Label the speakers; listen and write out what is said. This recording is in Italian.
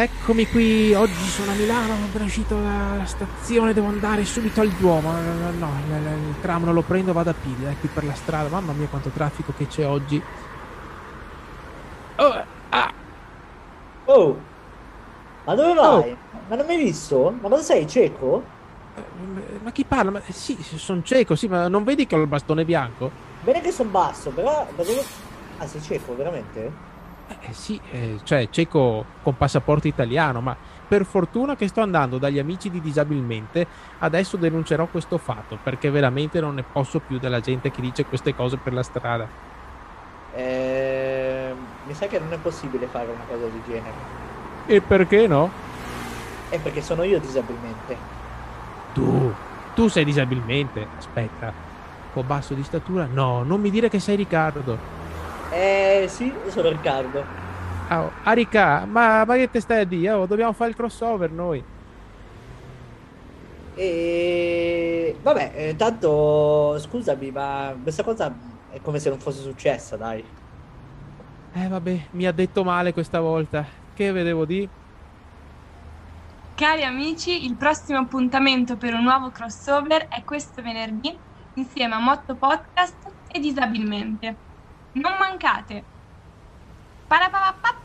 Speaker 1: Eccomi qui, oggi sono a Milano, sono appena uscito dalla stazione, devo andare subito al Duomo. No, no, il, il tram non lo prendo, vado a Piglia, è qui per la strada. Mamma mia quanto traffico che c'è oggi.
Speaker 2: Oh, ah. oh. ma dove vai? Oh. Ma non mi hai visto? Ma cosa sei, cieco?
Speaker 1: Eh, ma chi parla? Ma, sì, sono cieco, sì, ma non vedi che ho il bastone bianco?
Speaker 2: Bene che sono basso, però. Ah, sei cieco, veramente?
Speaker 1: Eh, sì, eh, cioè cieco con passaporto italiano, ma per fortuna che sto andando dagli amici di Disabilmente, adesso denuncerò questo fatto, perché veramente non ne posso più della gente che dice queste cose per la strada.
Speaker 2: Eh, mi sa che non è possibile fare una cosa del genere.
Speaker 1: E perché no?
Speaker 2: È perché sono io disabilmente.
Speaker 1: Tu, tu sei disabilmente. Aspetta, po' basso di statura? No, non mi dire che sei Riccardo.
Speaker 2: Eh sì, sono Riccardo.
Speaker 1: Oh, Arica, ma, ma che te stai a dire? Oh, dobbiamo fare il crossover noi.
Speaker 2: E vabbè, eh, tanto scusami, ma questa cosa è come se non fosse successa, dai.
Speaker 1: Eh vabbè, mi ha detto male questa volta. Che vedevo di?
Speaker 3: Cari amici, il prossimo appuntamento per un nuovo crossover è questo venerdì insieme a Motto Podcast e Disabilmente. Non mancate! Parapapapappa!